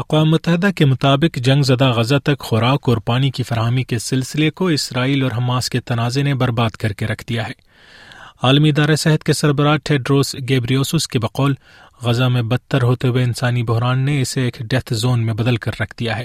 اقوام متحدہ کے مطابق جنگ زدہ غزہ تک خوراک اور پانی کی فراہمی کے سلسلے کو اسرائیل اور حماس کے تنازع نے برباد کر کے رکھ دیا ہے۔ عالمی ادارہ صحت کے سربراہ ٹیڈروس گیبریوسس کے بقول، غزہ میں بدتر ہوتے ہوئے انسانی بحران نے اسے ایک ڈیتھ زون میں بدل کر رکھ دیا ہے۔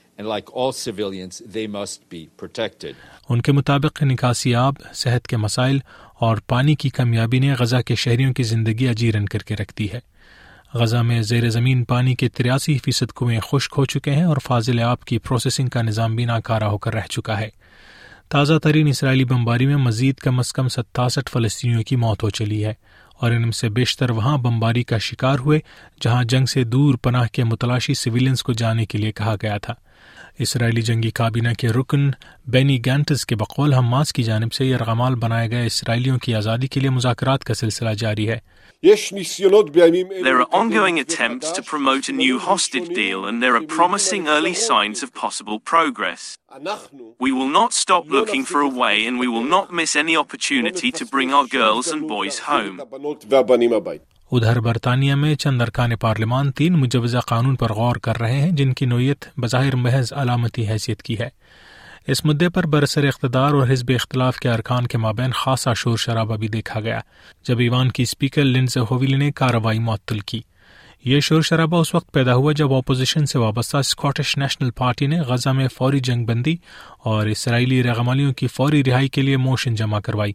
ان کے مطابق نکاسی آب صحت کے مسائل اور پانی کی کمیابی نے غزہ کے شہریوں کی زندگی اجیرن کر کے رکھ دی ہے۔ غزہ میں زیر زمین پانی کے تریاسی فیصد کنویں خشک ہو چکے ہیں اور فاضل آب کی پروسیسنگ کا نظام بھی ناکارہ ہو کر رہ چکا ہے۔ تازہ ترین اسرائیلی بمباری میں مزید کم از کم ستاسٹھ فلسطینیوں کی موت ہو چلی ہے اور ان میں سے بیشتر وہاں بمباری کا شکار ہوئے، جہاں جنگ سے دور پناہ کے متلاشی سویلینز کو جانے کے لیے کہا گیا تھا۔ اسرائیلی جنگی کابینہ کے رکن بینی گینٹس کے بقول حماس کی جانب سے یرغمال بنائے گئے اسرائیلیوں کی آزادی کے لیے مذاکرات کا سلسلہ جاری ہے ادھر برطانیہ میں چند ارکان پارلیمان تین مجوزہ قانون پر غور کر رہے ہیں جن کی نوعیت بظاہر محض علامتی حیثیت کی ہے۔ اس مدعے پر برسر اقتدار اور حزب اختلاف کے ارکان کے مابین خاصا شور شرابہ بھی دیکھا گیا، جب ایوان کی اسپیکر لنز ہوویل نے کارروائی معطل کی۔ یہ شور شرابہ اس وقت پیدا ہوا جب اپوزیشن سے وابستہ اسکاٹش نیشنل پارٹی نے غزہ میں فوری جنگ بندی اور اسرائیلی رغمالیوں کی فوری رہائی کے لیے موشن جمع کروائی۔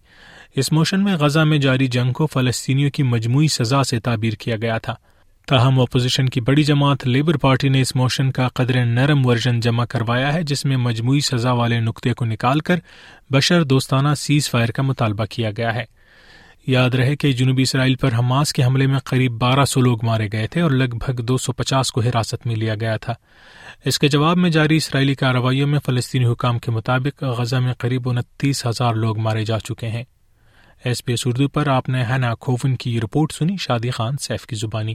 اس موشن میں غزہ میں جاری جنگ کو فلسطینیوں کی مجموعی سزا سے تعبیر کیا گیا تھا۔ تاہم، اپوزیشن کی بڑی جماعت لیبر پارٹی نے اس موشن کا قدر نرم ورژن جمع کروایا ہے، جس میں مجموعی سزا والے نقطے کو نکال کر بشر دوستانہ سیز فائر کا مطالبہ کیا گیا ہے۔ یاد رہے کہ جنوبی اسرائیل پر حماس کے حملے میں قریب بارہ سو لوگ مارے گئے تھے اور لگ بھگ دو سو پچاس کو حراست میں لیا گیا تھا۔ اس کے جواب میں جاری اسرائیلی کارروائیوں میں فلسطینی حکام کے مطابق غزہ میں قریب انتیس ہزار لوگ مارے جا چکے ہیں۔ ایس پی ایس اردو پر آپ نے ہینا کھوفن کی رپورٹ سنی، شادی خان، سیف کی زبانی۔